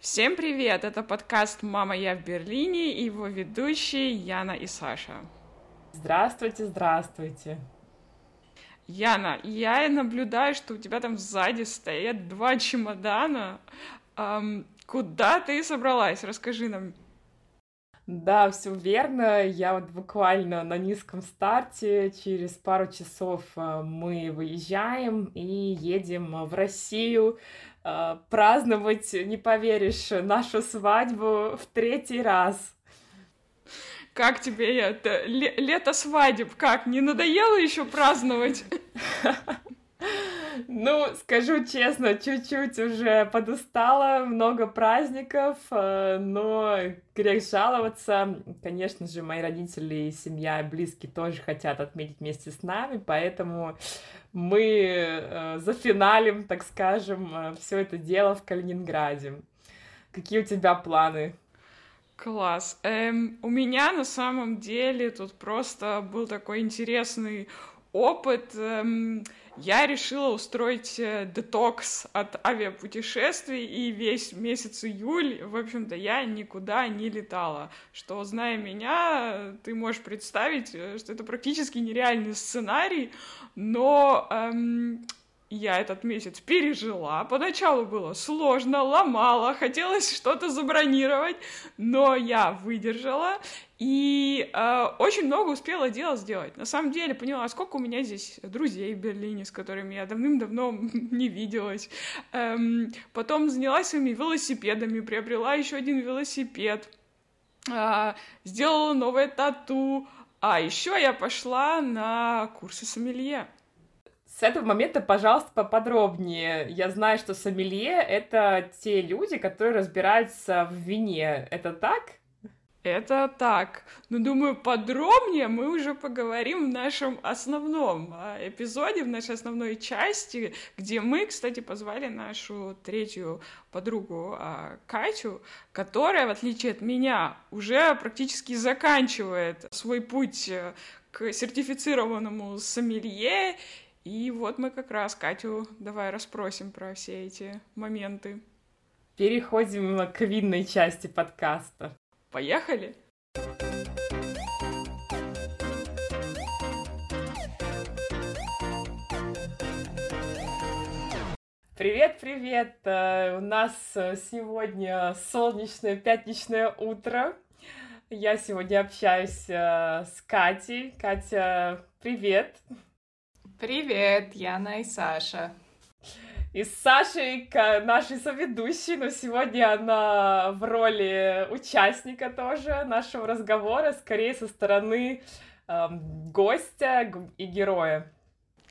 Всем привет! Это подкаст «Мама, я в Берлине» и его ведущие Яна и Саша. Здравствуйте, здравствуйте. Яна, я наблюдаю, что у тебя там сзади стоят два чемодана. Эм, куда ты собралась? Расскажи нам. Да, все верно. Я вот буквально на низком старте. Через пару часов э, мы выезжаем и едем в Россию э, праздновать, не поверишь, нашу свадьбу в третий раз. Как тебе это? лето свадеб, как? Не надоело еще праздновать? Ну, скажу честно, чуть-чуть уже подустала, много праздников, э, но грех жаловаться. Конечно же, мои родители, семья и близкие тоже хотят отметить вместе с нами, поэтому мы э, зафиналим, так скажем, э, все это дело в Калининграде. Какие у тебя планы? Класс. Эм, у меня на самом деле тут просто был такой интересный опыт. Эм, я решила устроить э, детокс от авиапутешествий, и весь месяц июль, в общем-то, я никуда не летала. Что, зная меня, ты можешь представить, э, что это практически нереальный сценарий, но эм, я этот месяц пережила. Поначалу было сложно, ломала, хотелось что-то забронировать, но я выдержала и э, очень много успела дела сделать. На самом деле поняла, сколько у меня здесь друзей в Берлине, с которыми я давным-давно не виделась. Эм, потом занялась своими велосипедами, приобрела еще один велосипед, э, сделала новое тату. А еще я пошла на курсы сомелье. С этого момента, пожалуйста, поподробнее. Я знаю, что сомелье — это те люди, которые разбираются в вине. Это так? Это так. Но думаю, подробнее мы уже поговорим в нашем основном а, эпизоде, в нашей основной части, где мы, кстати, позвали нашу третью подругу а, Катю, которая, в отличие от меня, уже практически заканчивает свой путь э, к сертифицированному сомелье и вот мы как раз Катю давай расспросим про все эти моменты. Переходим к винной части подкаста. Поехали! Привет, привет! Э, у нас сегодня солнечное пятничное утро. Я сегодня общаюсь э, с Катей. Катя, привет! Привет, Яна и Саша. И с Сашей, нашей соведущей, но сегодня она в роли участника тоже нашего разговора, скорее со стороны э, гостя и героя.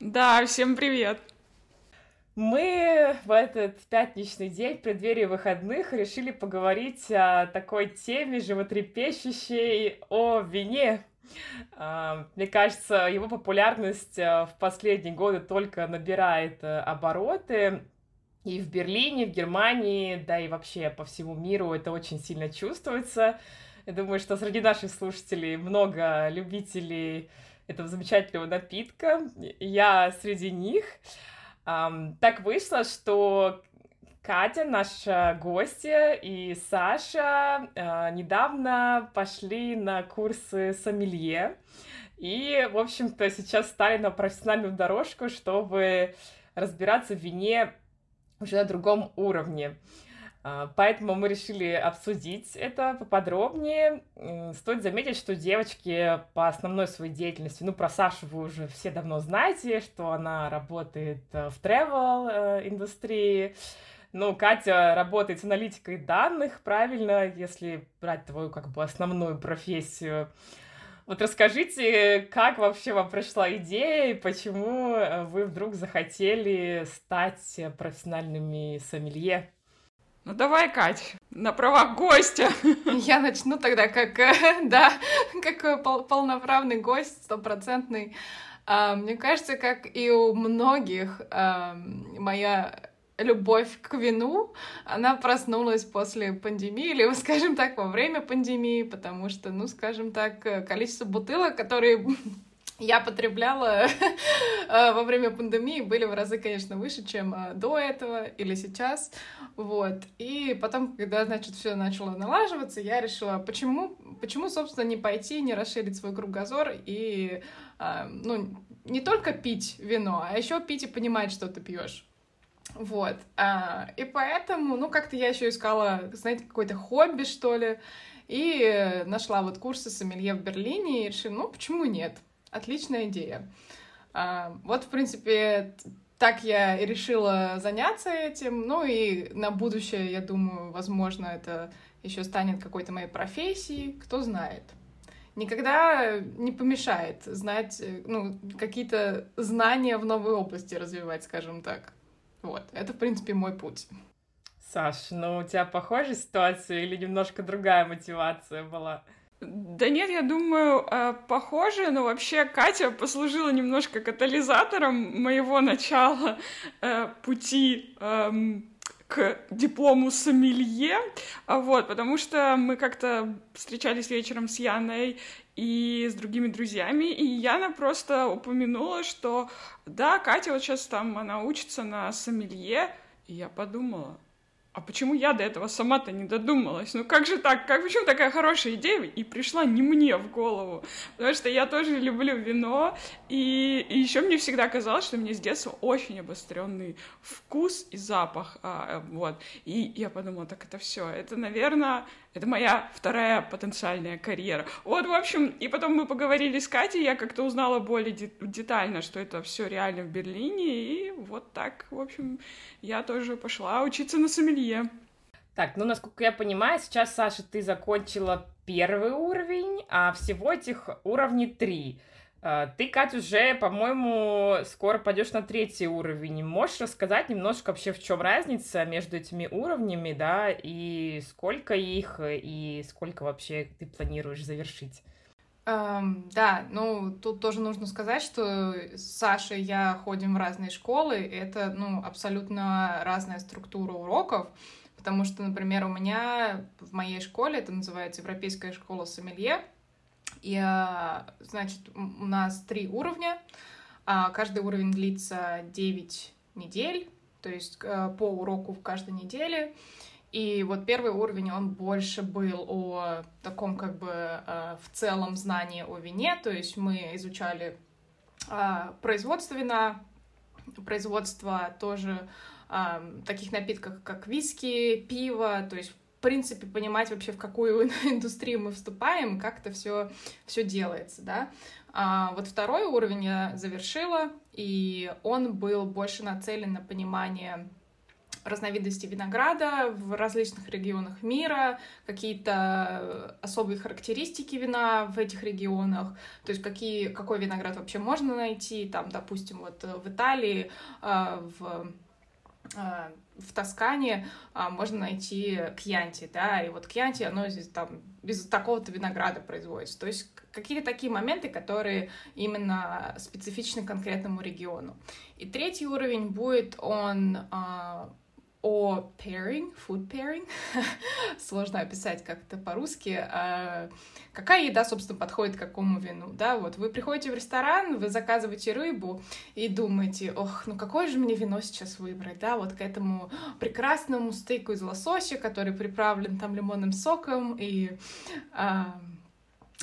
Да, всем привет. Мы в этот пятничный день, в преддверии выходных, решили поговорить о такой теме животрепещущей, о вине, мне кажется, его популярность э, в последние годы только набирает э, обороты. И в Берлине, в Германии, да и вообще по всему миру это очень сильно чувствуется. Я думаю, что среди наших слушателей много любителей этого замечательного напитка. Я среди них. Так вышло, что Катя, наша гостья, и Саша э, недавно пошли на курсы сомелье. И, в общем-то, сейчас стали на профессиональную дорожку, чтобы разбираться в вине уже на другом уровне. Поэтому мы решили обсудить это поподробнее. Стоит заметить, что девочки по основной своей деятельности, ну, про Сашу вы уже все давно знаете, что она работает в travel индустрии, ну, Катя работает с аналитикой данных, правильно, если брать твою как бы основную профессию. Вот расскажите, как вообще вам пришла идея и почему э, вы вдруг захотели стать профессиональными сомелье? Ну давай, Кать, на правах гостя. Я начну тогда как, э, да, как пол полноправный гость, стопроцентный. А, мне кажется, как и у многих, моя любовь к вину, она проснулась после пандемии, или, скажем так, во время пандемии, потому что, ну, скажем так, количество бутылок, которые я потребляла э, во время пандемии были в разы, конечно, выше, чем э, до этого или сейчас, вот. И потом, когда, значит, все начало налаживаться, я решила, почему, почему, собственно, не пойти, не расширить свой кругозор и, э, ну, не только пить вино, а еще пить и понимать, что ты пьешь. Вот. И поэтому, ну, как-то я еще искала, знаете, какое-то хобби, что ли, и нашла вот курсы сомелье в Берлине и решила, ну, почему нет? Отличная идея. А, вот, в принципе, так я и решила заняться этим. Ну и на будущее, я думаю, возможно, это еще станет какой-то моей профессией, кто знает. Никогда не помешает знать, ну, какие-то знания в новой области развивать, скажем так. Вот, это, в принципе, мой путь. Саш, ну у тебя похожая ситуация или немножко другая мотивация была? Да нет, я думаю, э, похоже, но вообще Катя послужила немножко катализатором моего начала э, пути эм, к диплому сомелье, а вот, потому что мы как-то встречались вечером с Яной и с другими друзьями, и Яна просто упомянула, что да, Катя вот сейчас там, она учится на сомелье, и я подумала, а почему я до этого сама-то не додумалась? Ну как же так? Как, почему такая хорошая идея и пришла не мне в голову? Потому что я тоже люблю вино, и, и еще мне всегда казалось, что мне с детства очень обостренный вкус и запах, а, вот. И я подумала, так это все, это, наверное, это моя вторая потенциальная карьера. Вот, в общем, и потом мы поговорили с Катей, я как-то узнала более детально, что это все реально в Берлине, и вот так, в общем, я тоже пошла учиться на сомелье. Так, ну, насколько я понимаю, сейчас, Саша, ты закончила первый уровень, а всего этих уровней три. А, ты, Катя, уже, по-моему, скоро пойдешь на третий уровень. Можешь рассказать немножко вообще, в чем разница между этими уровнями, да, и сколько их, и сколько вообще ты планируешь завершить? Um, да, ну тут тоже нужно сказать, что с Сашей я ходим в разные школы, и это ну абсолютно разная структура уроков, потому что, например, у меня в моей школе это называется Европейская школа сомелье, и, а, значит, у нас три уровня. А, каждый уровень длится 9 недель, то есть э, по уроку в каждой неделе. И вот первый уровень, он больше был о таком как бы э, в целом знании о вине, то есть мы изучали а, производство вина, производство тоже таких напитков, как виски, пиво, то есть в принципе, понимать вообще, в какую индустрию мы вступаем, как это все, все делается, да. А вот второй уровень я завершила, и он был больше нацелен на понимание разновидностей винограда в различных регионах мира, какие-то особые характеристики вина в этих регионах, то есть какие, какой виноград вообще можно найти, там, допустим, вот в Италии, а, в а, в Тоскане а, можно найти кьянти, да, и вот кьянти, оно здесь там без такого-то винограда производится. То есть какие-то такие моменты, которые именно специфичны конкретному региону. И третий уровень будет он а, о pairing, food pairing, сложно описать как это по-русски, а, какая еда, собственно, подходит к какому вину, да, вот вы приходите в ресторан, вы заказываете рыбу и думаете, ох, ну какое же мне вино сейчас выбрать, да, вот к этому прекрасному стейку из лосося, который приправлен там лимонным соком и а,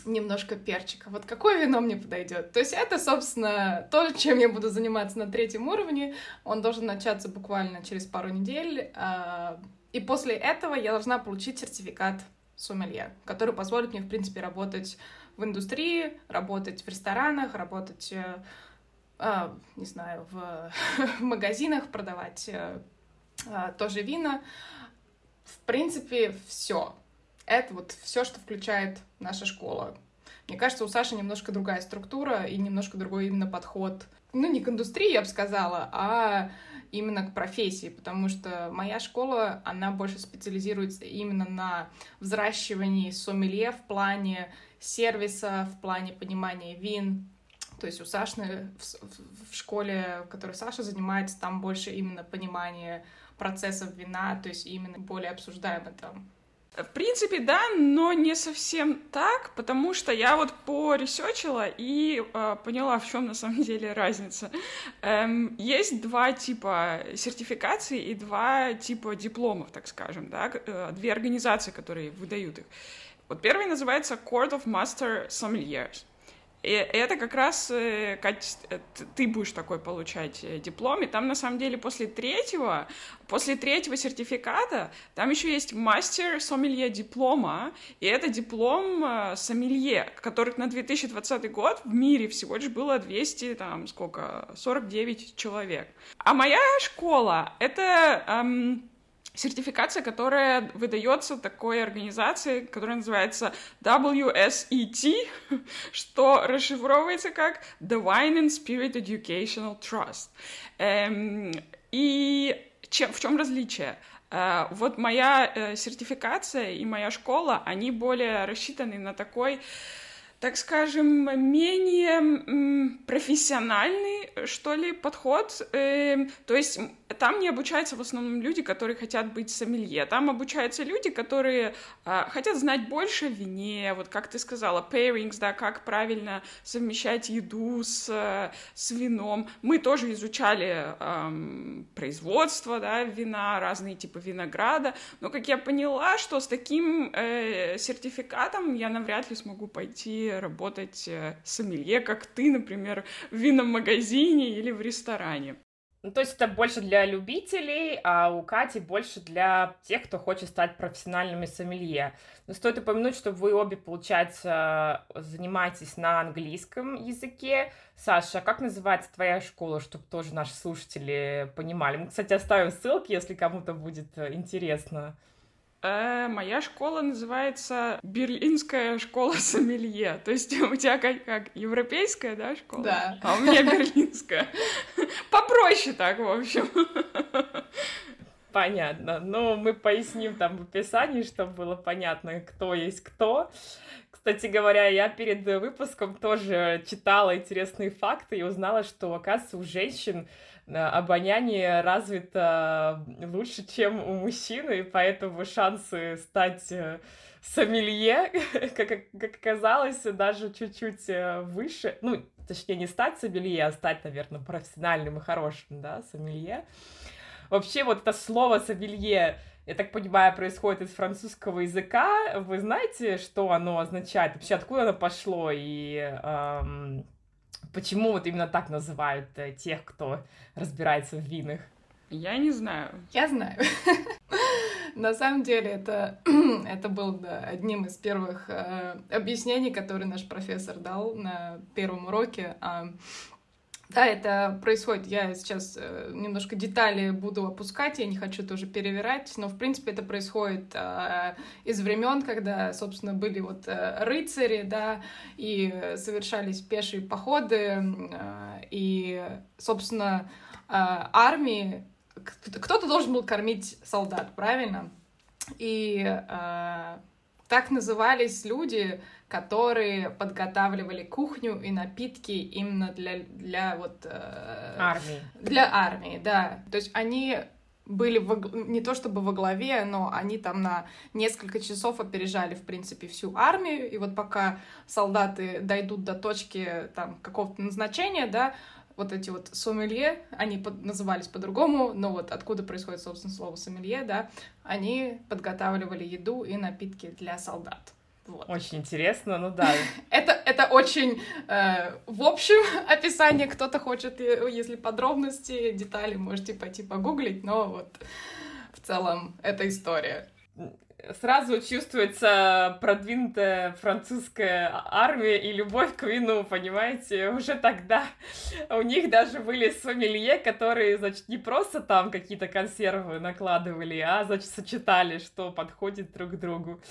немножко перчика. Вот какое вино мне подойдет? То есть это, собственно, то, чем я буду заниматься на третьем уровне. Он должен начаться буквально через пару недель. А, и после этого я должна получить сертификат сомелье, который позволит мне, в принципе, работать в индустрии, работать в ресторанах, работать, э, а, не знаю, в, в магазинах, продавать э, а, тоже вина. В принципе, все. Это вот все, что включает наша школа. Мне кажется, у Саши немножко другая структура и немножко другой именно подход. Ну, не к индустрии, я бы сказала, а именно к профессии, потому что моя школа, она больше специализируется именно на взращивании сомелье в плане сервиса, в плане понимания вин. То есть у Сашны в, в школе, которой Саша занимается, там больше именно понимание процессов вина, то есть именно более обсуждаемо там В принципе, да, но не совсем так, потому что я вот поресечила и э, поняла, в чем на самом деле разница. Эм, есть два типа сертификаций и два типа дипломов, так скажем, да, э, две организации, которые выдают их. Вот первый называется Court of Master Sommeliers. И это как раз, э, э, ты будешь такой получать э, диплом, и там на самом деле после третьего, после третьего сертификата, там еще есть мастер сомелье диплома, и это диплом сомелье, которых на 2020 год в мире всего лишь было 200, там, сколько, 49 человек. А моя школа, это... Эм, сертификация, которая выдается такой организацией, которая называется WSET, что расшифровывается как The Wine and Spirit Educational Trust. Эм, и чем, в чем различие? Uh, вот моя uh, сертификация и моя школа, они более рассчитаны на такой так скажем, менее профессиональный, что ли, подход. Эм, то есть там не обучаются в основном люди, которые хотят быть сомелье. Там обучаются люди, которые а, хотят знать больше о вине, вот как ты сказала, pairings, да, как правильно совмещать еду с, с вином. Мы тоже изучали эм, производство, да, вина, разные типы винограда, но, как я поняла, что с таким э, сертификатом я навряд ли смогу пойти работать э, сомелье, как ты, например, в винном магазине или в ресторане. Ну, то есть это больше для любителей, а у Кати больше для тех, кто хочет стать профессиональными сомелье. Но стоит упомянуть, что вы обе, получается, занимаетесь на английском языке. Саша, а как называется твоя школа, чтобы тоже наши слушатели понимали? Мы, кстати, оставим ссылки, если кому-то будет э, интересно. Э, моя школа называется Берлинская школа сомелье. То есть у тебя как, как европейская, да, школа? Да. А у меня берлинская. Попроще так, в общем. Понятно. Ну, мы поясним там в описании, чтобы было понятно, кто есть кто. Кстати говоря, я перед выпуском тоже читала интересные факты и узнала, что, оказывается, у женщин обоняние развито лучше, чем у мужчины, и поэтому шансы стать э, сомелье, как, как оказалось, даже чуть-чуть э, выше. Ну, точнее, не стать сомелье, а стать, наверное, профессиональным и хорошим, да, сомелье. Вообще, вот это слово сомелье, я так понимаю, происходит из французского языка. Вы знаете, что оно означает? Вообще, откуда оно пошло? И эм, Почему вот именно так называют э, тех, кто разбирается в винах? Я не знаю. Я знаю. На самом деле это, это был да, одним из первых э, объяснений, которые наш профессор дал на первом уроке. Э, да, это происходит. Я сейчас э, немножко детали буду опускать, я не хочу тоже перевирать, но в принципе это происходит э, из времен, когда, собственно, были вот э, рыцари, да, и совершались пешие походы, э, и, собственно, э, армии кто-то должен был кормить солдат, правильно? И так назывались люди, которые подготавливали кухню и напитки именно для, для вот... Э, армии. Для армии, да. То есть они были во, не то чтобы во главе, но они там на несколько часов опережали, в принципе, всю армию. И вот пока солдаты дойдут до точки там какого-то назначения, да, вот эти вот сомелье, они под, назывались по-другому, но вот откуда происходит, собственно, слово сомелье, да, они подготавливали еду и напитки для солдат. Вот. Очень интересно, ну да. это, это очень э, в общем описание. Кто-то хочет, э, если подробности, детали, можете пойти погуглить, но вот в целом это история сразу чувствуется продвинутая французская армия и любовь к вину, понимаете? Уже тогда у них даже были сомелье, которые, значит, не просто там какие-то консервы накладывали, а, значит, сочетали, что подходит друг к другу.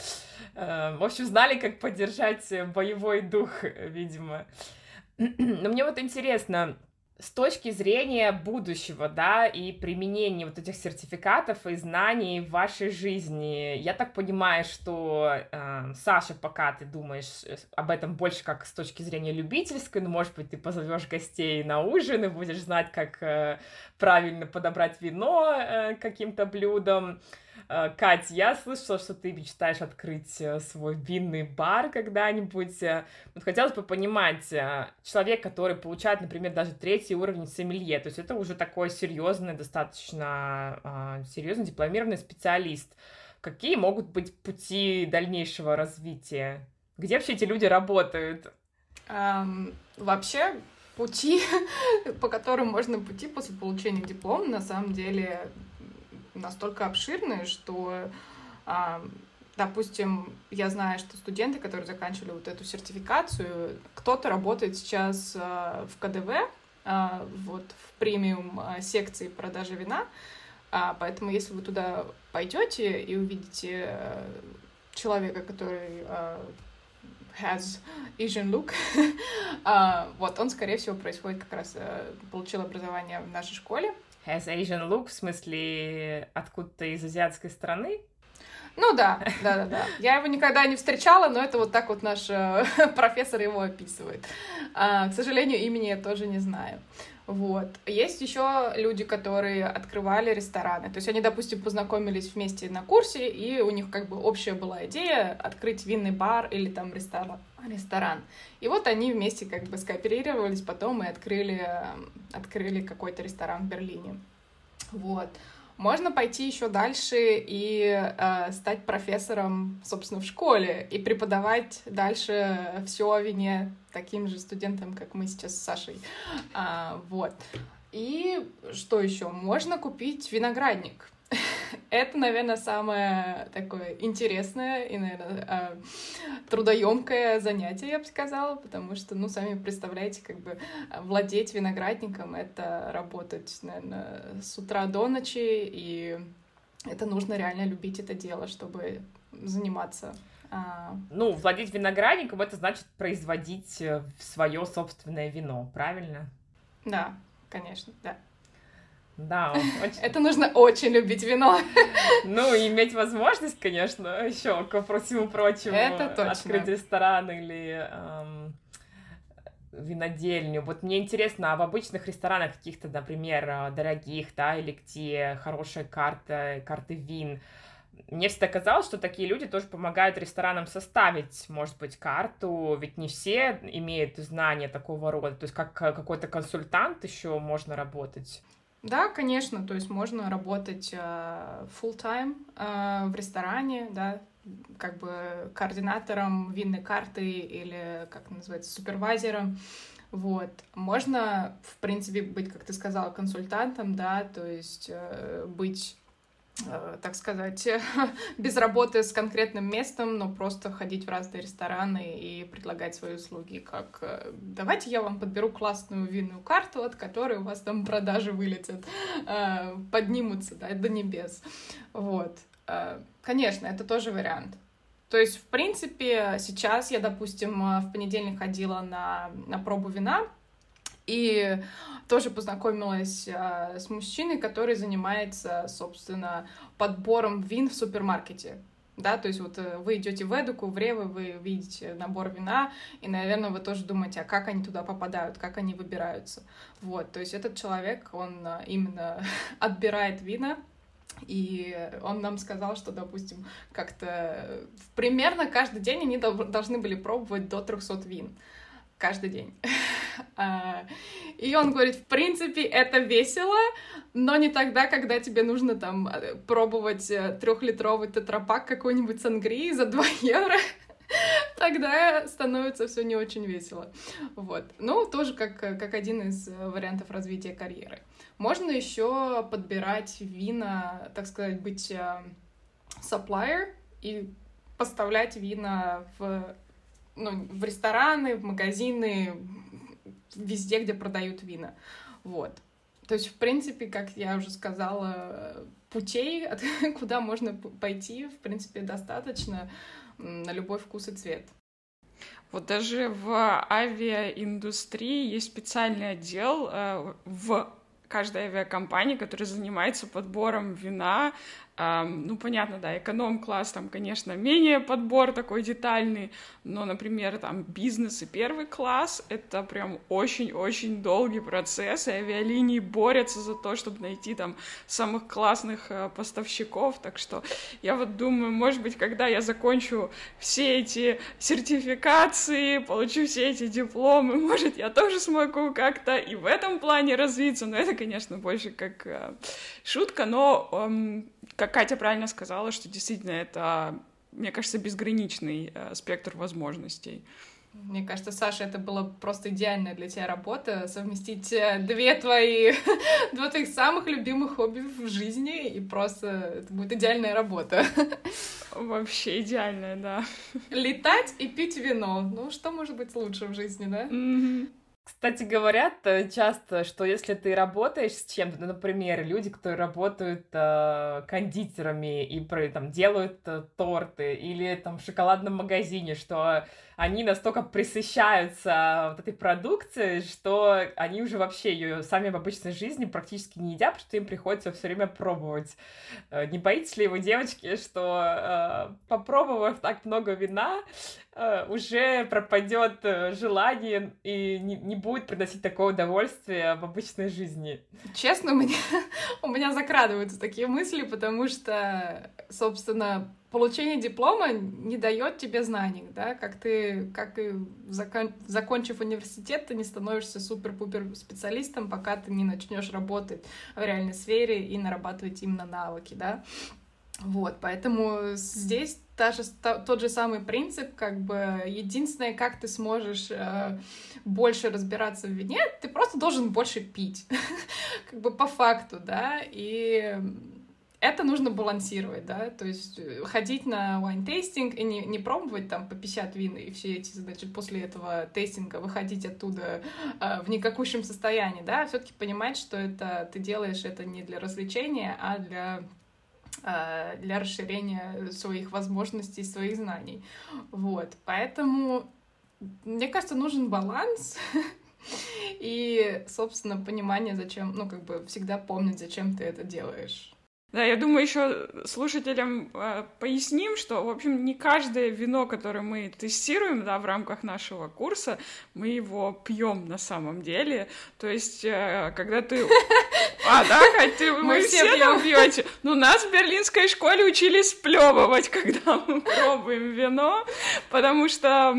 Э, в общем, знали, как поддержать боевой дух, видимо. Но мне вот интересно, с точки зрения будущего, да, и применения вот этих сертификатов и знаний в вашей жизни, я так понимаю, что э, Саша, пока ты думаешь э, об этом больше как с точки зрения любительской, ну, может быть, ты позовешь гостей на ужин и будешь знать, как э, правильно подобрать вино э, каким-то блюдом. Э, Кать, я слышала, что ты мечтаешь открыть э, свой винный бар когда-нибудь. Вот хотелось бы понимать, человек, который получает, например, даже третий уровень сомелье, то есть это уже такой серьезный, достаточно серьезный дипломированный специалист. Какие могут быть пути дальнейшего развития? Где вообще эти люди работают? Um, вообще, пути, по которым можно пути после получения диплома, на самом деле настолько обширные, что, uh, допустим, я знаю, что студенты, которые заканчивали вот эту сертификацию, кто-то работает сейчас uh, в КДВ, uh, вот в премиум секции продажи вина, поэтому если вы туда пойдете и увидите человека, который has Asian look. вот, он, скорее всего, происходит как раз, получил образование в нашей школе. Has Asian look, в смысле, откуда-то из азиатской страны? Ну да, да, да, да. Я его никогда не встречала, но это вот так вот наш э, профессор его описывает. А, к сожалению, имени я тоже не знаю. Вот. Есть еще люди, которые открывали рестораны. То есть они, допустим, познакомились вместе на курсе, и у них как бы общая была идея открыть винный бар или там ресторан. ресторан. И вот они вместе как бы скооперировались потом и открыли, открыли какой-то ресторан в Берлине. Вот. Можно пойти еще дальше и э, стать профессором, собственно, в школе и преподавать дальше все о вине таким же студентам, как мы сейчас с Сашей. А, вот. И что еще? Можно купить виноградник. Это, наверное, самое такое интересное и, наверное, а, трудоемкое занятие, я бы сказала, потому что, ну, сами представляете, как бы владеть виноградником — это работать, наверное, с утра до ночи, и это нужно реально любить это дело, чтобы заниматься а, ну, владеть виноградником это значит производить э, свое собственное вино, правильно? Да, конечно, да. Да, очень... Это нужно очень любить вино. Ну, и иметь возможность, конечно, еще ко всему прочему. Это точно. Открыть ресторан или эм, винодельню. Вот мне интересно, а в обычных ресторанах каких-то, например, э, дорогих, да, или где хорошая карта, карты вин, мне всегда казалось, что такие люди тоже помогают ресторанам составить, может быть, карту, ведь не все имеют знания такого рода, то есть как э, какой-то консультант еще можно работать. Да, конечно, то есть можно работать uh, full-time uh, в ресторане, да, как бы координатором винной карты или, как называется, супервайзером. Вот. Можно, в принципе, быть, как ты сказала, консультантом, да, то есть э, быть Э, так сказать, без работы с конкретным местом, но просто ходить в разные рестораны и предлагать свои услуги, как э, давайте я вам подберу классную винную карту, от которой у вас там продажи вылетят, э, поднимутся да, до небес. Вот. Конечно, это тоже вариант. То есть, в принципе, сейчас я, допустим, в понедельник ходила на, на пробу вина, и тоже познакомилась а, с мужчиной, который занимается, собственно, подбором вин в супермаркете. Да, то есть вот э, вы идете в Эдуку, в Ревы, вы видите набор вина, и, наверное, вы тоже думаете, а как они туда попадают, как они выбираются. Вот, то есть этот человек, он а, именно отбирает вина, и он нам сказал, что, допустим, как-то примерно каждый день они должны были пробовать до 300 вин каждый день. А, и он говорит, в принципе, это весело, но не тогда, когда тебе нужно там э, пробовать э, трехлитровый тетрапак какой-нибудь сангрии за 2 евро. Тогда становится все не очень весело. Вот. Ну, тоже как, как один из э, вариантов развития карьеры. Можно еще подбирать вина, так сказать, быть supplier и поставлять вина в ну, в рестораны, в магазины, везде, где продают вина. Вот. То есть, в принципе, как я уже сказала, путей, куда можно пойти, в принципе, достаточно на любой вкус и цвет. Вот даже в авиаиндустрии есть специальный отдел э, в каждой авиакомпании, который занимается подбором вина ну, понятно, да, эконом-класс там, конечно, менее подбор такой детальный, но, например, там бизнес и первый класс — это прям очень-очень долгий процесс, и авиалинии борются за то, чтобы найти там самых классных э, поставщиков, так что я вот думаю, может быть, когда я закончу все эти сертификации, получу все эти дипломы, может, я тоже смогу как-то и в этом плане развиться, но это, конечно, больше как э, шутка, но как Катя правильно сказала, что действительно это, мне кажется, безграничный э, спектр возможностей. Мне кажется, Саша, это была просто идеальная для тебя работа, совместить э, две твои, два твоих самых любимых хобби в жизни, и просто это будет идеальная работа. Вообще идеальная, да. Летать и пить вино. Ну, что может быть лучше в жизни, да? Mm-hmm. Кстати, говорят часто, что если ты работаешь с чем-то, ну, например, люди, которые работают э, кондитерами и там делают э, торты или там в шоколадном магазине, что они настолько присыщаются вот этой продукцией, что они уже вообще ее сами в обычной жизни практически не едят, потому что им приходится все время пробовать. Э, не боитесь ли вы, девочки, что э, попробовав так много вина, э, уже пропадет желание и не, не будет приносить такое удовольствие в обычной жизни? Честно, у меня, у меня закрадываются такие мысли, потому что, собственно, получение диплома не дает тебе знаний, да, как ты, как и закон, закончив университет, ты не становишься супер-пупер специалистом, пока ты не начнешь работать в реальной сфере и нарабатывать именно навыки, да. Вот, поэтому здесь та же, та, тот же самый принцип, как бы единственное, как ты сможешь э, больше разбираться в вине, ты просто должен больше пить, как бы по факту, да, и это нужно балансировать, да, то есть э, ходить на wine-тестинг и не, не пробовать там по 50 вин и все эти, значит, после этого тестинга выходить оттуда э, в никакущем состоянии, да, а все таки понимать, что это ты делаешь это не для развлечения, а для э, для расширения своих возможностей, своих знаний. Вот, поэтому, мне кажется, нужен баланс, и, собственно, понимание, зачем, ну, как бы всегда помнить, зачем ты это делаешь. Да, я думаю, еще слушателям э, поясним, что, в общем, не каждое вино, которое мы тестируем, да, в рамках нашего курса, мы его пьем на самом деле. То есть, э, когда ты... А, да, Кать, ты, мы, все, все там пьете. Ну, нас в берлинской школе учили сплевывать, когда мы пробуем вино, потому что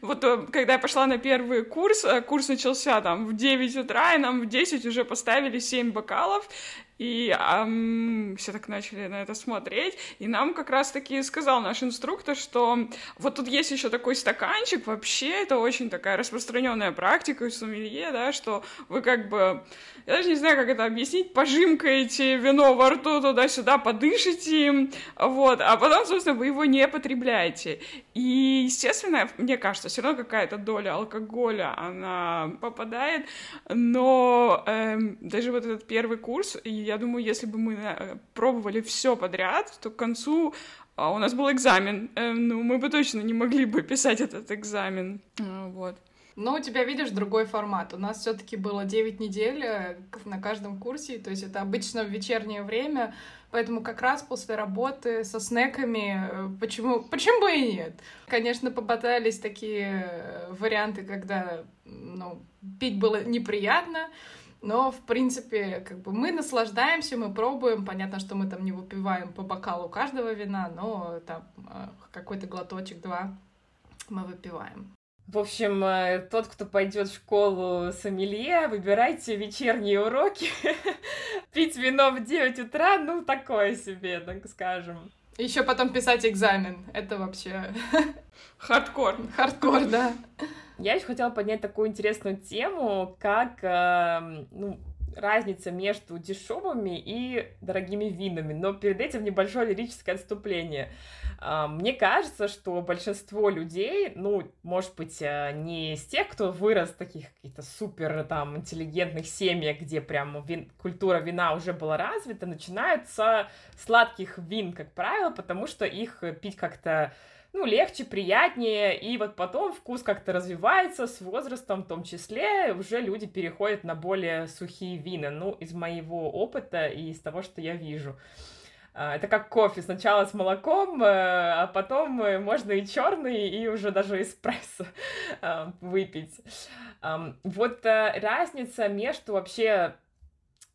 вот э, когда я пошла на первый курс, э, курс начался там в 9 утра, и нам в 10 уже поставили 7 бокалов, и эм, все так начали на это смотреть, и нам как раз-таки сказал наш инструктор, что вот тут есть еще такой стаканчик, вообще это очень такая распространенная практика у сомелье, да, что вы как бы, я даже не знаю, как это объяснить, пожимкаете вино во рту туда-сюда, подышите им, вот, а потом, собственно, вы его не потребляете. И, естественно, мне кажется, все равно какая-то доля алкоголя, она попадает, но эм, даже вот этот первый курс, я думаю, если бы мы э, пробовали все подряд, то к концу а, у нас был экзамен. Э, ну, мы бы точно не могли бы писать этот экзамен. А, вот. Но у тебя, видишь, другой формат. У нас все таки было 9 недель э, на каждом курсе, то есть это обычно в вечернее время, поэтому как раз после работы со снеками, почему, почему бы и нет? Конечно, попадались такие варианты, когда ну, пить было неприятно, но, в принципе, как бы мы наслаждаемся, мы пробуем. Понятно, что мы там не выпиваем по бокалу каждого вина, но там э, какой-то глоточек-два мы выпиваем. В общем, э, тот, кто пойдет в школу сомелье, выбирайте вечерние уроки. Пить вино в 9 утра, ну, такое себе, так скажем. Еще потом писать экзамен. Это вообще... Хардкор. Хардкор, да. Я еще хотела поднять такую интересную тему, как э, ну, разница между дешевыми и дорогими винами. Но перед этим небольшое лирическое отступление. Э, мне кажется, что большинство людей, ну, может быть, э, не из тех, кто вырос в таких каких-то супер там интеллигентных семьях, где прям вин, культура вина уже была развита, начинают с сладких вин, как правило, потому что их пить как-то ну, легче, приятнее, и вот потом вкус как-то развивается с возрастом в том числе, уже люди переходят на более сухие вина, ну, из моего опыта и из того, что я вижу. А, это как кофе. Сначала с молоком, а потом можно и черный, и уже даже эспрессо выпить. Вот разница между вообще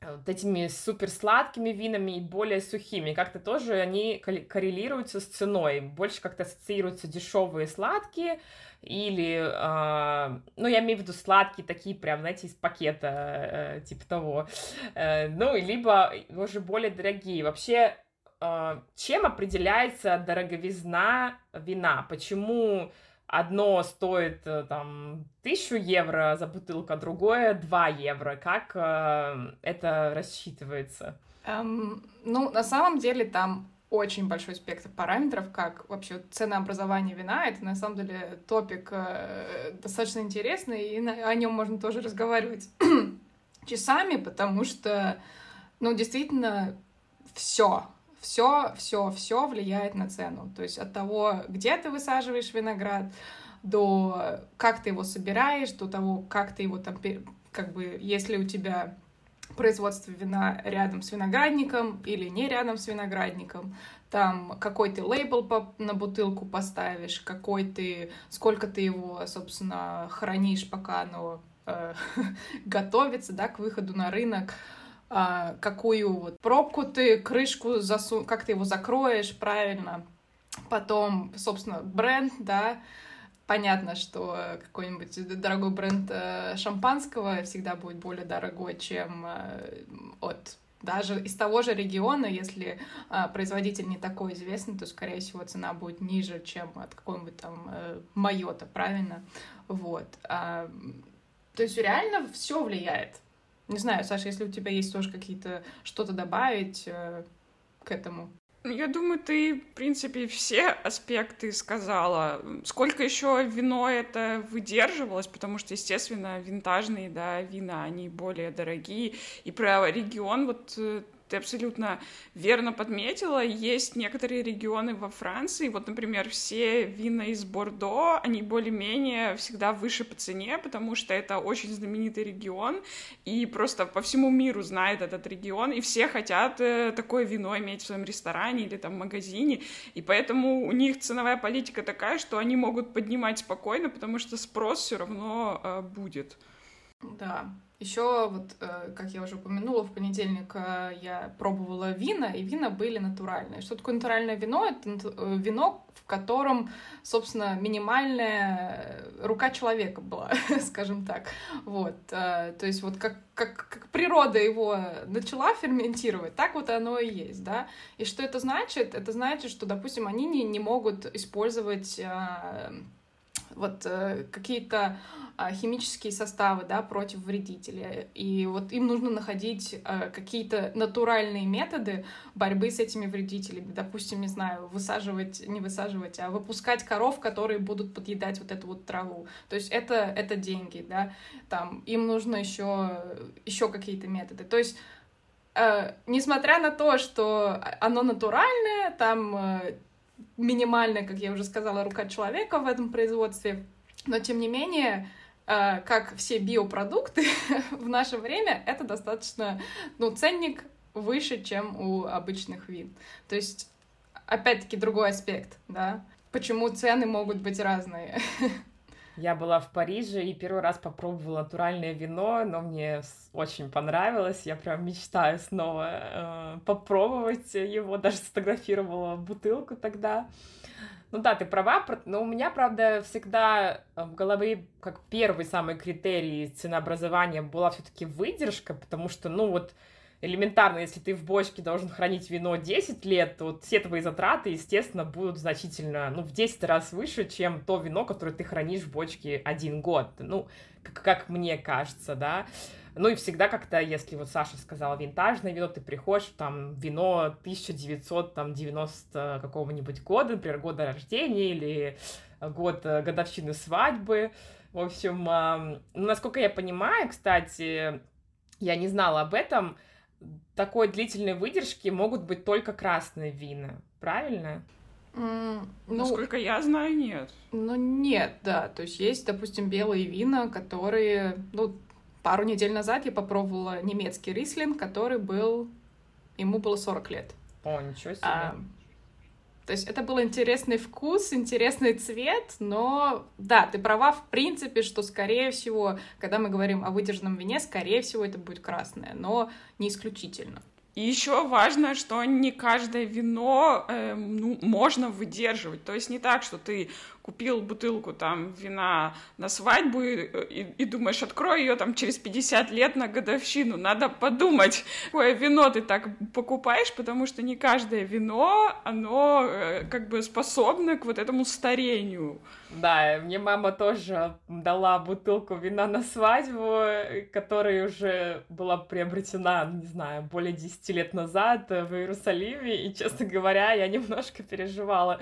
вот этими супер сладкими винами и более сухими. Как-то тоже они коррелируются с ценой. Больше как-то ассоциируются дешевые сладкие или, э, ну, я имею в виду сладкие такие прям, знаете, из пакета, э, типа того. Э, ну, либо уже более дорогие. Вообще, э, чем определяется дороговизна вина? Почему одно стоит э, там тысячу евро за бутылку, а другое 2 евро. Как э, это рассчитывается? Um, ну, на самом деле там очень большой спектр параметров, как вообще ценообразование вина. Это на самом деле топик э, достаточно интересный, и на, о нем можно тоже разговаривать часами, потому что, ну, действительно, все все, все, все влияет на цену. То есть от того, где ты высаживаешь виноград, до как ты его собираешь, до того, как ты его там, как бы, если у тебя производство вина рядом с виноградником или не рядом с виноградником, там какой ты лейбл по, на бутылку поставишь, какой ты, сколько ты его, собственно, хранишь, пока оно э, готовится, да, к выходу на рынок, а, какую вот пробку ты, крышку засу... как ты его закроешь правильно. Потом, собственно, бренд, да, понятно, что какой-нибудь дорогой бренд э, шампанского всегда будет более дорогой, чем э, от даже из того же региона, если а, производитель не такой известный, то, скорее всего, цена будет ниже, чем от какого-нибудь там э, Майота, правильно? Вот. А, то есть реально все влияет. Не знаю, Саша, если у тебя есть тоже какие-то что-то добавить э, к этому. Я думаю, ты, в принципе, все аспекты сказала. Сколько еще вино это выдерживалось, потому что, естественно, винтажные, да, вина, они более дорогие. И про регион, вот э, ты абсолютно верно подметила. Есть некоторые регионы во Франции, вот, например, все вина из Бордо, они более-менее всегда выше по цене, потому что это очень знаменитый регион, и просто по всему миру знает этот регион, и все хотят э, такое вино иметь в своем ресторане или там магазине, и поэтому у них ценовая политика такая, что они могут поднимать спокойно, потому что спрос все равно э, будет. Да, еще вот, э, как я уже упомянула, в понедельник э, я пробовала вина, и вина были натуральные. Что такое натуральное вино? Это э, вино, в котором, собственно, минимальная рука человека была, скажем так. Вот, то есть вот как, как, как природа его начала ферментировать, так вот оно и есть, да. И что это значит? Это значит, что, допустим, они не, не могут использовать вот какие-то химические составы, да, против вредителей. И вот им нужно находить э, какие-то натуральные методы борьбы с этими вредителями. Допустим, не знаю, высаживать, не высаживать, а выпускать коров, которые будут подъедать вот эту вот траву. То есть это, это деньги, да, там, им нужно еще, еще какие-то методы. То есть э, несмотря на то, что оно натуральное, там минимальная, как я уже сказала, рука человека в этом производстве, но тем не менее, как все биопродукты в наше время, это достаточно, ну, ценник выше, чем у обычных вин. То есть, опять-таки, другой аспект, да, почему цены могут быть разные. Я была в Париже и первый раз попробовала натуральное вино, но мне очень понравилось. Я прям мечтаю снова э, попробовать его, даже сфотографировала бутылку тогда. Ну да, ты права, но у меня, правда, всегда в голове как первый самый критерий ценообразования была все-таки выдержка, потому что, ну вот, элементарно, если ты в бочке должен хранить вино 10 лет, то вот все твои затраты, естественно, будут значительно, ну, в 10 раз выше, чем то вино, которое ты хранишь в бочке один год. Ну, как, как мне кажется, да. Ну и всегда как-то, если вот Саша сказала винтажное вино, ты приходишь, там, вино 1990 какого-нибудь года, например, года рождения или год э, годовщины свадьбы. В общем, ну, насколько я понимаю, кстати, я не знала об этом, такой длительной выдержки могут быть только красные вина, правильно? Mm, ну, Насколько я знаю, нет. Ну, нет, да. То есть есть, допустим, белые вина, которые... Ну, пару недель назад я попробовала немецкий рислинг, который был... Ему было 40 лет. О, ничего себе. А, то есть это был интересный вкус, интересный цвет, но да, ты права в принципе, что скорее всего, когда мы говорим о выдержанном вине, скорее всего это будет красное, но не исключительно. И еще важно, что не каждое вино э, ну, можно выдерживать. То есть не так, что ты купил бутылку там вина на свадьбу и, и, и думаешь, открой ее там через 50 лет на годовщину. Надо подумать, какое вино ты так покупаешь, потому что не каждое вино, оно э, как бы способно к вот этому старению. Да, мне мама тоже дала бутылку вина на свадьбу, которая уже была приобретена, не знаю, более 10 лет назад в Иерусалиме, и, честно говоря, я немножко переживала,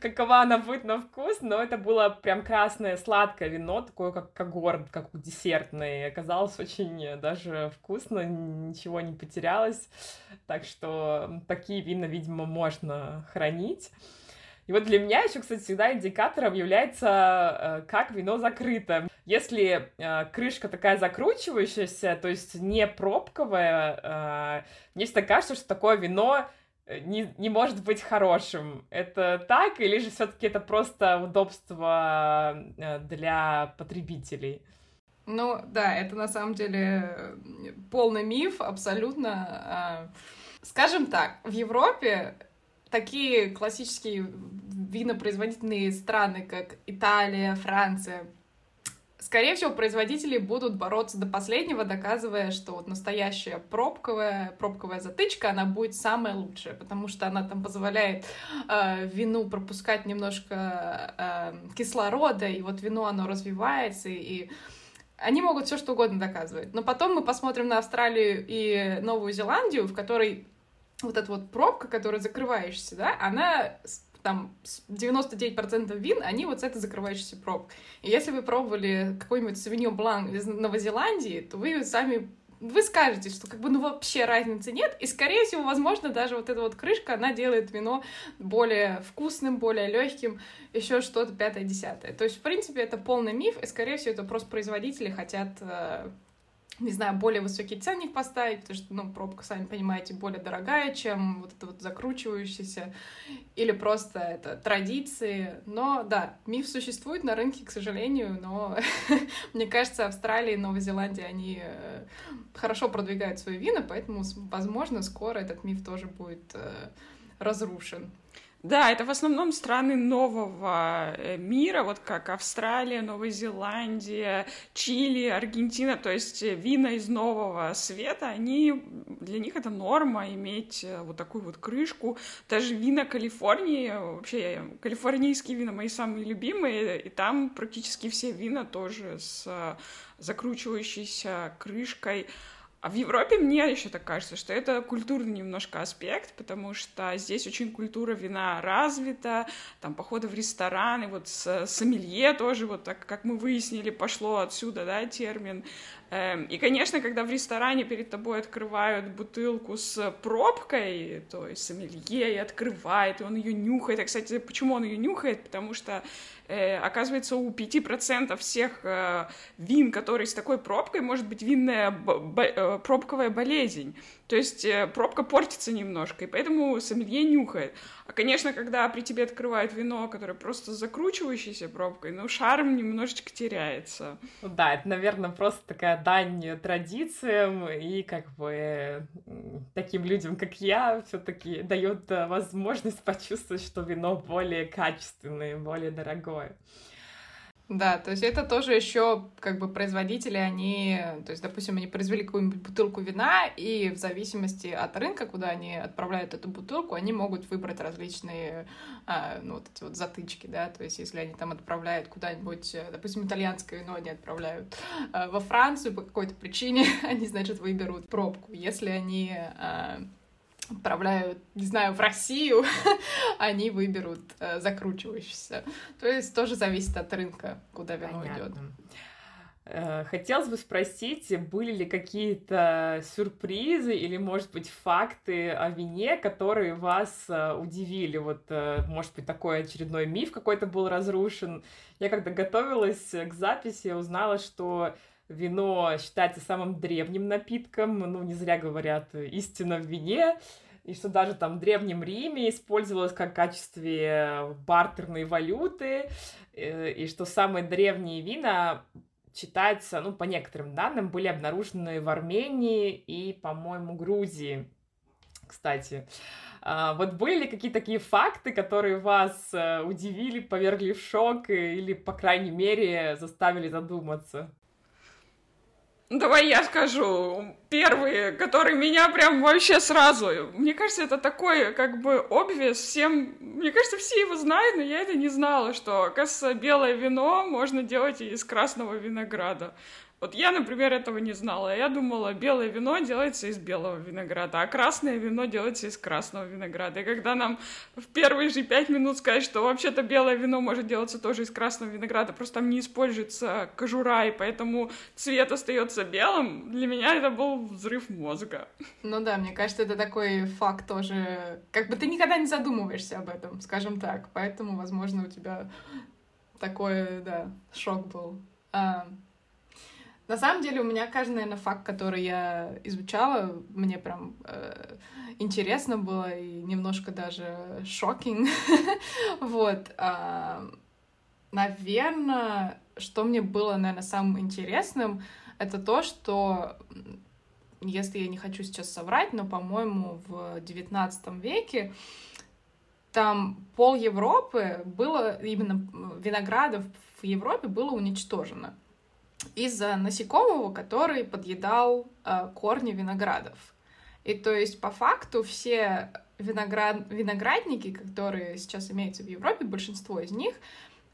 какова она будет на вкус, но это было прям красное сладкое вино, такое как когорт, как десертное, оказалось очень даже вкусно, ничего не потерялось, так что такие вина, видимо, можно хранить. И вот для меня еще, кстати, всегда индикатором является, э, как вино закрыто. Если э, крышка такая закручивающаяся, то есть не пробковая, э, мне всегда кажется, что такое вино не, не может быть хорошим. Это так, или же все-таки это просто удобство для потребителей? Ну, да, это на самом деле полный миф, абсолютно. Скажем так, в Европе такие классические винопроизводительные страны, как Италия, Франция, скорее всего, производители будут бороться до последнего, доказывая, что вот настоящая пробковая, пробковая затычка, она будет самая лучшая, потому что она там позволяет э, вину пропускать немножко э, кислорода, и вот вино, оно развивается, и они могут все что угодно доказывать. Но потом мы посмотрим на Австралию и Новую Зеландию, в которой вот эта вот пробка, которая закрываешься, да, она там 99% вин, они вот с этой закрывающейся пробкой. И если вы пробовали какой-нибудь савиньо блан из Новой Зеландии, то вы сами вы скажете, что как бы ну вообще разницы нет, и скорее всего, возможно, даже вот эта вот крышка, она делает вино более вкусным, более легким, еще что-то пятое-десятое. То есть, в принципе, это полный миф, и скорее всего, это просто производители хотят э, не знаю, более высокий ценник поставить, потому что, ну, пробка, сами понимаете, более дорогая, чем вот это вот закручивающаяся, или просто это традиции. Но, да, миф существует на рынке, к сожалению, но мне кажется, Австралия и Новая Зеландия, они э, хорошо продвигают свои вина, поэтому, возможно, скоро этот миф тоже будет э, разрушен. Да, это в основном страны нового э, мира, вот как Австралия, Новая Зеландия, Чили, Аргентина, то есть э, вина из нового света, они, для них это норма иметь э, вот такую вот крышку. Даже вина Калифорнии, вообще калифорнийские вина мои самые любимые, и там практически все вина тоже с закручивающейся крышкой. А в Европе мне еще так кажется, что это культурный немножко аспект, потому что здесь очень культура вина развита, там походы в рестораны, вот с, сомелье тоже, вот так, как мы выяснили, пошло отсюда, да, термин. Эм, и, конечно, когда в ресторане перед тобой открывают бутылку с пробкой, то есть сомелье и открывает, и он ее нюхает. А, кстати, почему он ее нюхает? Потому что э, оказывается, у 5% всех э, вин, которые с такой пробкой, может быть винная э, пробковая болезнь. То есть э, пробка портится немножко, и поэтому сомелье нюхает. А, конечно, когда при тебе открывают вино, которое просто закручивающейся пробкой, ну, шарм немножечко теряется. Ну да, это, наверное, просто такая дань традициям и как бы таким людям, как я, все таки дает э, возможность почувствовать, что вино более качественное, более дорогое. Да, то есть это тоже еще как бы производители, они, то есть, допустим, они произвели какую-нибудь бутылку вина, и в зависимости от рынка, куда они отправляют эту бутылку, они могут выбрать различные, а, ну, вот эти вот затычки, да, то есть если они там отправляют куда-нибудь, допустим, итальянское вино они отправляют а, во Францию по какой-то причине, они, значит, выберут пробку. Если они а, отправляют, не знаю, в Россию, они выберут э, закручивающийся. То есть тоже зависит от рынка, куда вино идет. Э, хотелось бы спросить, были ли какие-то сюрпризы или, может быть, факты о вине, которые вас э, удивили? Вот, э, может быть, такой очередной миф какой-то был разрушен. Я когда готовилась к записи, узнала, что вино считается самым древним напитком, ну, не зря говорят, истина в вине. и что даже там в Древнем Риме использовалось как качестве бартерной валюты, э, и что самые древние вина считается, ну, по некоторым данным, были обнаружены в Армении и, по-моему, Грузии, кстати. А, вот были ли какие-то такие факты, которые вас э, удивили, повергли в шок или, по крайней мере, заставили задуматься? Давай я скажу. Первые, которые меня прям вообще сразу... Мне кажется, это такой, как бы, обвес всем... Мне кажется, все его знают, но я это не знала, что, оказывается, белое вино можно делать из красного винограда. Вот я, например, этого не знала. Я думала, белое вино делается из белого винограда, а красное вино делается из красного винограда. И когда нам в первые же пять минут сказать, что вообще-то белое вино может делаться тоже из красного винограда, просто там не используется кожура, и поэтому цвет остается белым, для меня это был взрыв мозга. Ну да, мне кажется, это такой факт тоже, как бы ты никогда не задумываешься об этом, скажем так, поэтому, возможно, у тебя такой, да, шок был. А, на самом деле у меня каждый, наверное, факт, который я изучала, мне прям э, интересно было и немножко даже шокинг. вот. Э, наверное, что мне было, наверное, самым интересным, это то, что если я не хочу сейчас соврать, но, по-моему, в XIX веке там пол Европы было, именно виноградов в Европе было уничтожено из-за насекомого, который подъедал э, корни виноградов. И то есть по факту все виноград... виноградники, которые сейчас имеются в Европе, большинство из них,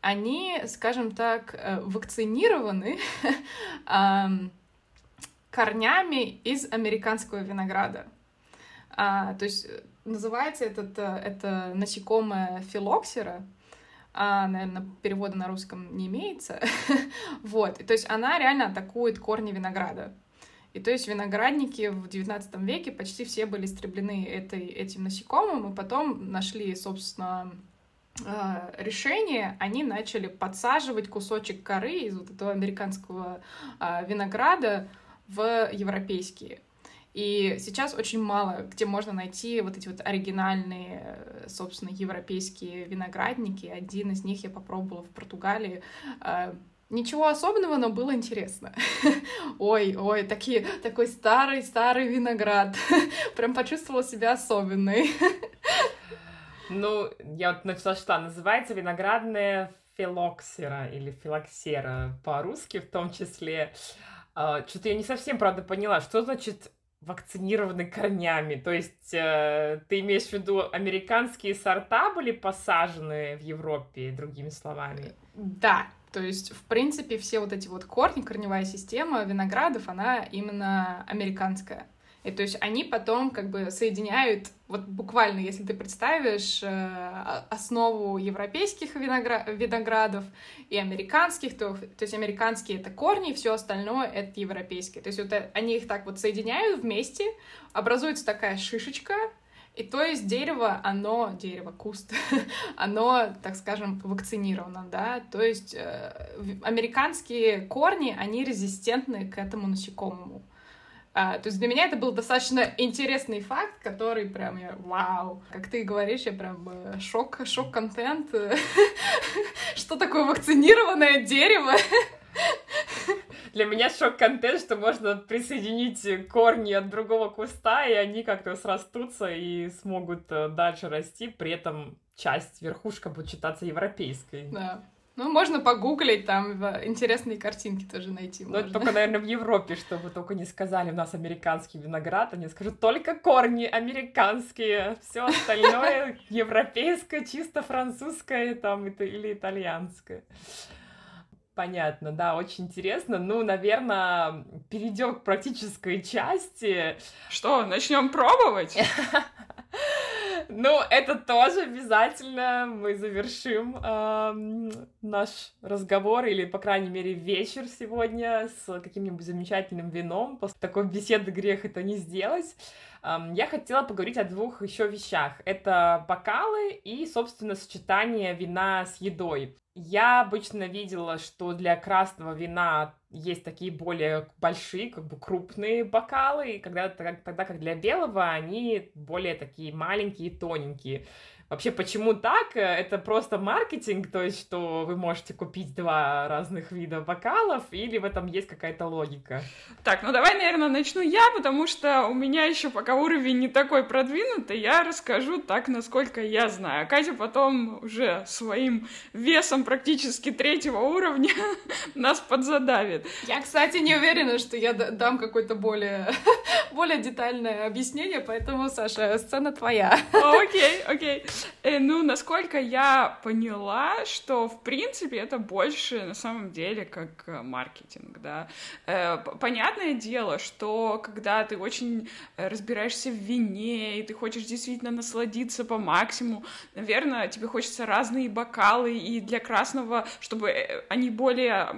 они, скажем так, э, вакцинированы корнями из американского винограда. А, то есть э, называется этот, э, это насекомое филоксера, а, наверное, перевода на русском не имеется. вот, то есть она реально атакует корни винограда. И то есть виноградники в XIX веке почти все были истреблены этой, этим насекомым, и потом нашли, собственно, а, решение, они начали подсаживать кусочек коры из вот этого американского а, винограда в европейские. И сейчас очень мало, где можно найти вот эти вот оригинальные, собственно, европейские виноградники. Один из них я попробовала в Португалии. А, ничего особенного, но было интересно. ой, ой, такие, такой старый-старый виноград. Прям почувствовала себя особенной. ну, я вот написала, что называется виноградная филоксера или филоксера по-русски в том числе. Uh, что-то я не совсем, правда, поняла, что значит вакцинированы корнями. То есть э, ты имеешь в виду американские сорта были посажены в Европе, другими словами? Да, то есть, в принципе, все вот эти вот корни, корневая система виноградов, она именно американская. И то есть они потом как бы соединяют, вот буквально, если ты представишь э, основу европейских виногра... виноградов и американских, то, то есть американские это корни, все остальное это европейские. То есть вот э, они их так вот соединяют вместе, образуется такая шишечка, и то есть дерево, оно, дерево, куст, оно, так скажем, вакцинировано, да, то есть э, американские корни, они резистентны к этому насекомому. А, то есть для меня это был достаточно интересный факт, который прям я, вау, как ты говоришь, я прям э, шок, шок-контент. Что такое вакцинированное дерево? Для меня шок-контент, что можно присоединить корни от другого куста, и они как-то срастутся и смогут э, дальше расти, при этом часть, верхушка будет считаться европейской. Да. Ну, можно погуглить, там интересные картинки тоже найти. Ну, это только, наверное, в Европе, чтобы только не сказали, у нас американский виноград, они скажут, только корни американские, все остальное европейское, чисто французское там или итальянское. Понятно, да, очень интересно. Ну, наверное, перейдем к практической части. Что, начнем пробовать? Ну, это тоже обязательно. Мы завершим э, наш разговор или, по крайней мере, вечер сегодня с каким-нибудь замечательным вином. После такой беседы грех это не сделать. Я хотела поговорить о двух еще вещах. Это бокалы и, собственно, сочетание вина с едой. Я обычно видела, что для красного вина есть такие более большие, как бы крупные бокалы, и когда, тогда как для белого они более такие маленькие, тоненькие. Вообще, почему так? Это просто маркетинг, то есть, что вы можете купить два разных вида бокалов, или в этом есть какая-то логика? Так, ну давай, наверное, начну я, потому что у меня еще пока уровень не такой продвинутый, я расскажу так, насколько я знаю. Катя потом уже своим весом практически третьего уровня нас подзадавит. Я, кстати, не уверена, что я дам какое-то более, более детальное объяснение, поэтому, Саша, сцена твоя. Окей, окей. Э, ну, насколько я поняла, что, в принципе, это больше, на самом деле, как э, маркетинг, да. Э, понятное дело, что когда ты очень разбираешься в вине, и ты хочешь действительно насладиться по максимуму, наверное, тебе хочется разные бокалы, и для красного, чтобы они более,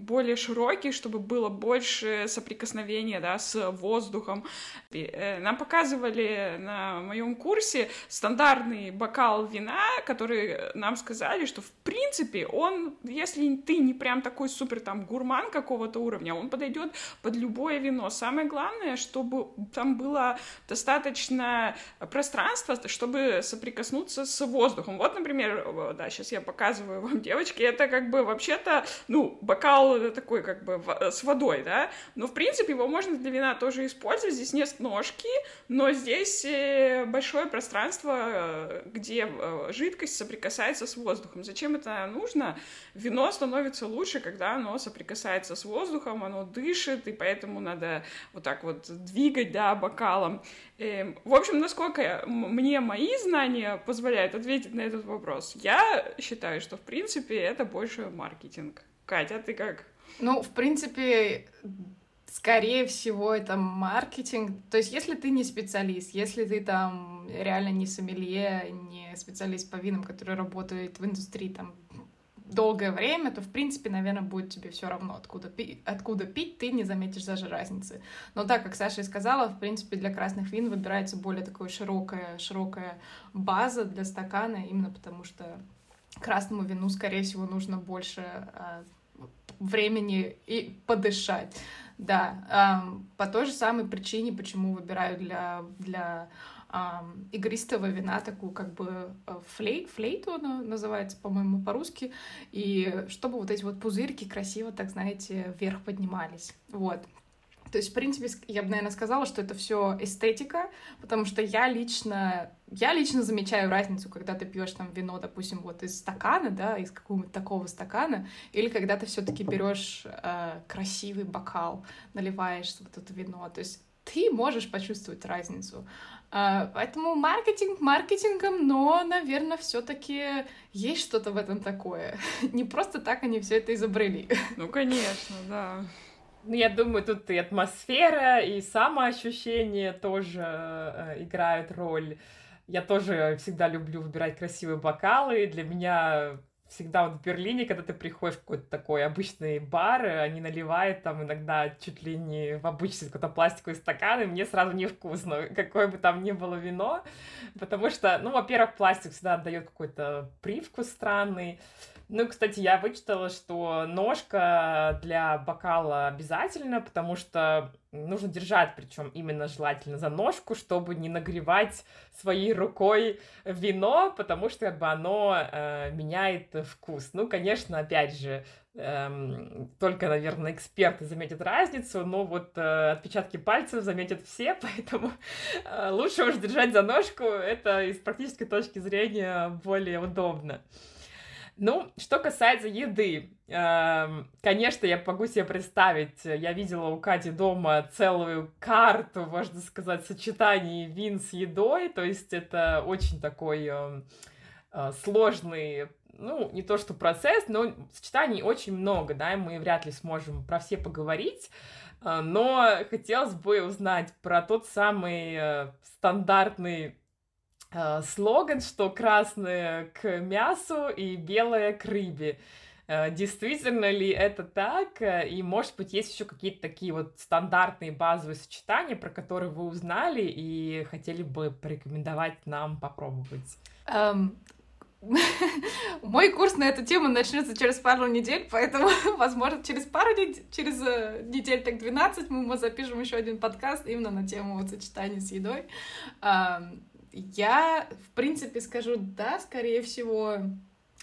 более широкие, чтобы было больше соприкосновения, да, с воздухом. Нам показывали на моем курсе стандартный бокал вина, который нам сказали, что в принципе он, если ты не прям такой супер там гурман какого-то уровня, он подойдет под любое вино. Самое главное, чтобы там было достаточно пространства, чтобы соприкоснуться с воздухом. Вот, например, да, сейчас я показываю вам, девочки, это как бы вообще-то, ну, бокал такой как бы с водой, да, но в принципе его можно для вина тоже использовать. Здесь нет ножки, но здесь э, большое пространство, э, где э, жидкость соприкасается с воздухом. Зачем это нужно? Вино становится лучше, когда оно соприкасается с воздухом, оно дышит, и поэтому надо вот так вот двигать, да, бокалом. Эм, в общем, насколько мне мои знания позволяют ответить на этот вопрос, я считаю, что, в принципе, это больше маркетинг. Катя, ты как? Ну, в принципе, скорее всего, это маркетинг. То есть, если ты не специалист, если ты там реально не сомелье, не специалист по винам, который работает в индустрии там долгое время, то, в принципе, наверное, будет тебе все равно, откуда, пи- откуда пить, ты не заметишь даже разницы. Но так, как Саша и сказала, в принципе, для красных вин выбирается более такая широкая, широкая база для стакана, именно потому что красному вину, скорее всего, нужно больше а, времени и подышать. Да, эм, по той же самой причине, почему выбираю для, для эм, игристого вина такую как бы э, флей, флейту она называется, по-моему, по-русски, и чтобы вот эти вот пузырьки красиво, так знаете, вверх поднимались. Вот. То есть, в принципе, я бы, наверное, сказала, что это все эстетика, потому что я лично, я лично замечаю разницу, когда ты пьешь там вино, допустим, вот из стакана, да, из какого-нибудь такого стакана, или когда ты все-таки берешь э, красивый бокал, наливаешь вот это вино. То есть ты можешь почувствовать разницу. Uh, поэтому маркетинг маркетингом, но, наверное, все-таки есть что-то в этом такое. Не просто так они все это изобрели. Ну, конечно, да. Ну, я думаю, тут и атмосфера, и самоощущение тоже э, играют роль. Я тоже всегда люблю выбирать красивые бокалы. Для меня всегда вот в Берлине, когда ты приходишь в какой-то такой обычный бар, они наливают там иногда чуть ли не в обычный какой-то пластиковый стакан, и мне сразу невкусно, какое бы там ни было вино, потому что, ну, во-первых, пластик всегда отдает какой-то привкус странный, ну, кстати, я вычитала, что ножка для бокала обязательно, потому что нужно держать, причем именно желательно за ножку, чтобы не нагревать своей рукой вино, потому что как бы оно э, меняет вкус. Ну, конечно, опять же, эм, только, наверное, эксперты заметят разницу, но вот э, отпечатки пальцев заметят все, поэтому э, лучше уж держать за ножку, это из практической точки зрения более удобно. Ну, что касается еды, эм, конечно, я могу себе представить, я видела у Кати дома целую карту, можно сказать, сочетаний вин с едой, то есть это очень такой эм, э, сложный ну, не то что процесс, но сочетаний очень много, да, и мы вряд ли сможем про все поговорить, э, но хотелось бы узнать про тот самый э, стандартный э, слоган, что красное к мясу и белое к рыбе. Э, действительно ли это так? И, может быть, есть еще какие-то такие вот стандартные базовые сочетания, про которые вы узнали и хотели бы порекомендовать нам попробовать? Um, мой курс на эту тему начнется через пару недель, поэтому, возможно, через пару недель, через э, недель, так 12, мы запишем еще один подкаст именно на тему вот сочетания с едой. Я, в принципе, скажу да, скорее всего,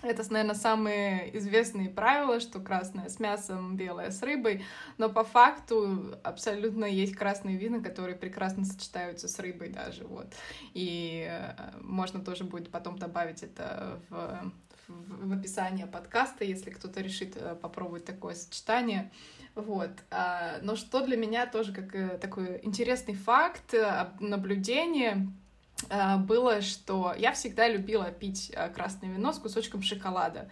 это, наверное, самые известные правила, что красное с мясом, белое с рыбой, но по факту абсолютно есть красные вина, которые прекрасно сочетаются с рыбой даже, вот. И э, можно тоже будет потом добавить это в, в, в описание подкаста, если кто-то решит э, попробовать такое сочетание. Вот. А, но что для меня тоже как э, такой интересный факт, наблюдение — было, что я всегда любила пить э, красное вино с кусочком шоколада.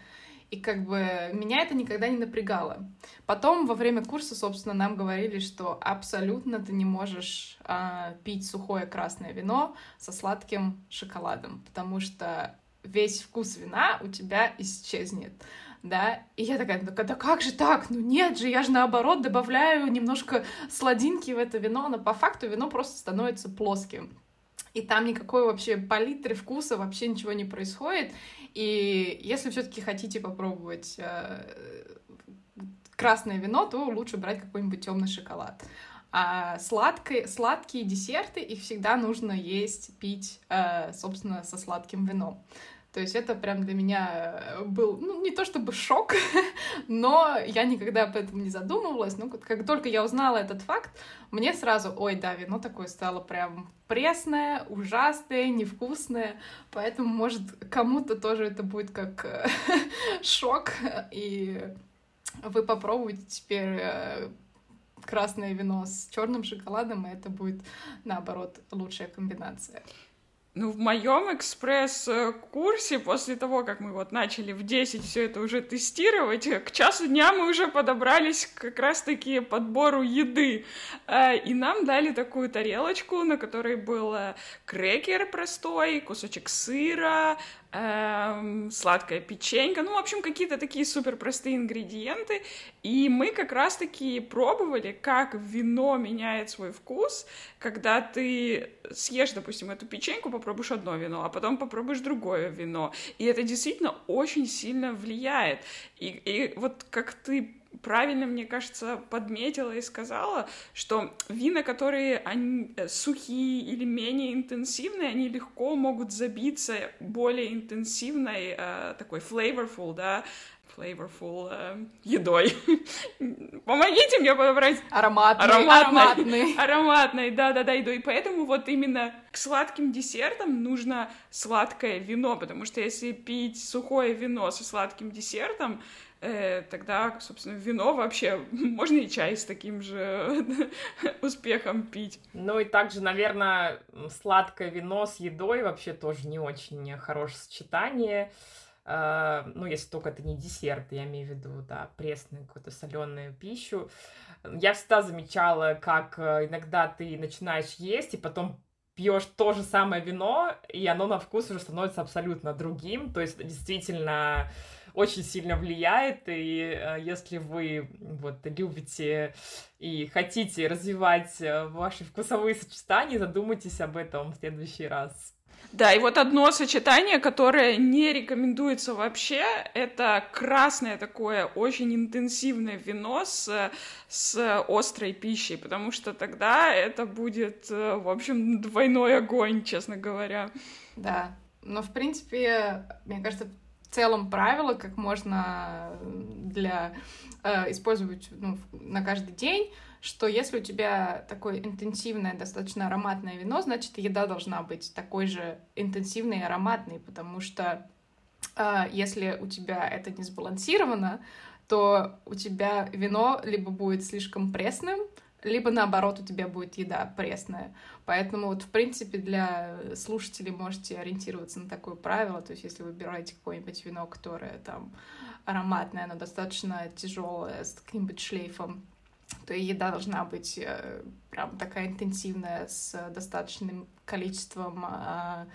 И как бы меня это никогда не напрягало. Потом во время курса, собственно, нам говорили, что абсолютно ты не можешь а, пить сухое красное вино со сладким шоколадом, потому что весь вкус вина у тебя исчезнет. Да, и я такая, да, да как же так? Ну нет же, я же наоборот добавляю немножко сладинки в это вино, но по факту вино просто становится плоским и там никакой вообще палитры вкуса, вообще ничего не происходит. И если все-таки хотите попробовать э, красное вино, то лучше брать какой-нибудь темный шоколад. А сладкие, сладкие десерты, их всегда нужно есть, пить, э, собственно, со сладким вином. То есть это прям для меня э, был, ну, не то чтобы шок, но я никогда об этом не задумывалась. Ну, как только я узнала этот факт, мне сразу, ой, да, вино такое стало прям пресное, ужасное, невкусное. Поэтому, может, кому-то тоже это будет как э, шок, и вы попробуете теперь э, красное вино с черным шоколадом, и это будет, наоборот, лучшая комбинация. Ну, в моем экспресс-курсе, после того, как мы вот начали в 10 все это уже тестировать, к часу дня мы уже подобрались как раз-таки подбору еды. Э, и нам дали такую тарелочку, на которой был крекер простой, кусочек сыра, эм, сладкая печенька, ну, в общем, какие-то такие супер простые ингредиенты, и мы как раз-таки пробовали, как вино меняет свой вкус, когда ты съешь, допустим, эту печеньку, попробуешь одно вино, а потом попробуешь другое вино, и это действительно очень сильно влияет, и, и вот как ты правильно, мне кажется, подметила и сказала, что вина, которые они э, сухие или менее интенсивные, они легко могут забиться более интенсивной, э, такой flavorful, да, flavorful э, едой. Помогите мне подобрать... Ароматный. Ароматный. Ароматной, да-да-да, едой. И поэтому вот именно к сладким десертам нужно сладкое вино, потому что если пить сухое вино со сладким десертом, тогда, собственно, вино вообще можно и чай с таким же успехом пить. Ну и также, наверное, сладкое вино с едой вообще тоже не очень хорошее сочетание. Uh, ну, если только это не десерт, я имею в виду, да, пресную какую-то соленую пищу. Я всегда замечала, как э, иногда ты начинаешь есть, и потом пьешь то же самое вино, и оно на вкус уже становится абсолютно другим. То есть, действительно, очень сильно влияет, и э, если вы вот любите и хотите развивать э, ваши вкусовые сочетания, задумайтесь об этом в следующий раз. Да, и вот одно сочетание, которое не рекомендуется вообще, это красное такое очень интенсивное вино с, с острой пищей, потому что тогда это будет, э, в общем, двойной огонь, честно говоря. Да, но в принципе, мне кажется, в целом правило, как можно для э, использовать ну, на каждый день, что если у тебя такое интенсивное, достаточно ароматное вино, значит, еда должна быть такой же интенсивной и ароматной, потому что э, если у тебя это не сбалансировано, то у тебя вино либо будет слишком пресным, либо наоборот у тебя будет еда пресная. Поэтому вот, в принципе, для слушателей можете ориентироваться на такое правило. То есть, если вы выбираете какое-нибудь вино, которое там ароматное, оно достаточно тяжелое, с каким-нибудь шлейфом, то и еда должна быть э, прям такая интенсивная, с достаточным количеством э,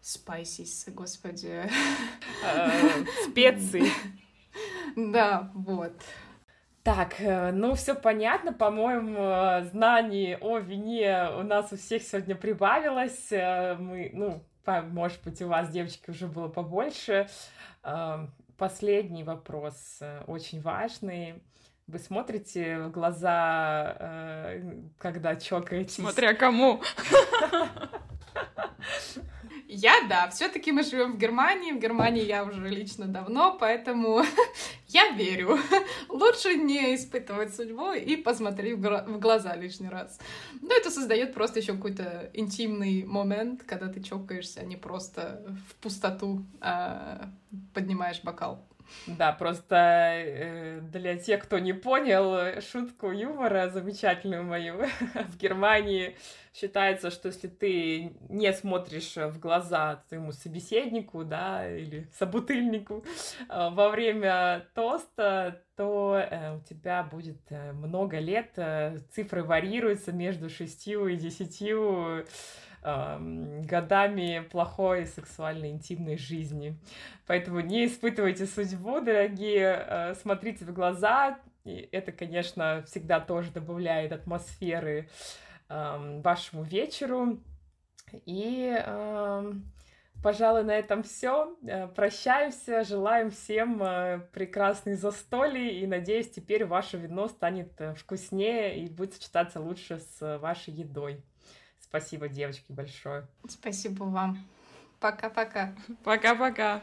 спайсис, господи. Э, специй. Да, вот. Так, э, ну все понятно, по-моему, э, знаний о вине у нас у всех сегодня прибавилось. Э, мы, ну, может быть, у вас, девочки, уже было побольше. Последний вопрос, очень важный. Вы смотрите в глаза, когда чокаетесь? Смотря кому. Я, да, все-таки мы живем в Германии. В Германии я уже лично давно, поэтому я верю. Лучше не испытывать судьбу и посмотри в глаза лишний раз. Но это создает просто еще какой-то интимный момент, когда ты чокаешься, а не просто в пустоту а поднимаешь бокал. Да, просто э, для тех, кто не понял шутку юмора замечательную мою, в Германии. Считается, что если ты не смотришь в глаза твоему собеседнику, да, или собутыльнику э, во время тоста, то э, у тебя будет э, много лет, э, цифры варьируются между шестью и десятью годами плохой сексуальной интимной жизни. Поэтому не испытывайте судьбу, дорогие, э, смотрите в глаза. И это, конечно, всегда тоже добавляет атмосферы вашему вечеру. И, пожалуй, на этом все. Э, прощаемся, желаем всем э, прекрасной застолья и надеюсь, теперь ваше вино станет вкуснее и будет сочетаться лучше с вашей едой. Спасибо, девочки, большое. Спасибо вам. Пока-пока. Пока-пока.